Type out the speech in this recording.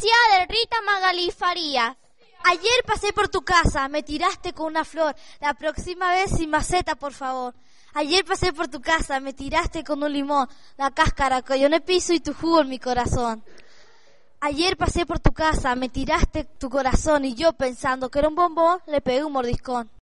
de Rita Magali Farías. Ayer pasé por tu casa, me tiraste con una flor. La próxima vez sin maceta, por favor. Ayer pasé por tu casa, me tiraste con un limón. La cáscara cayó en el piso y tu jugo en mi corazón. Ayer pasé por tu casa, me tiraste tu corazón y yo pensando que era un bombón, le pegué un mordiscón.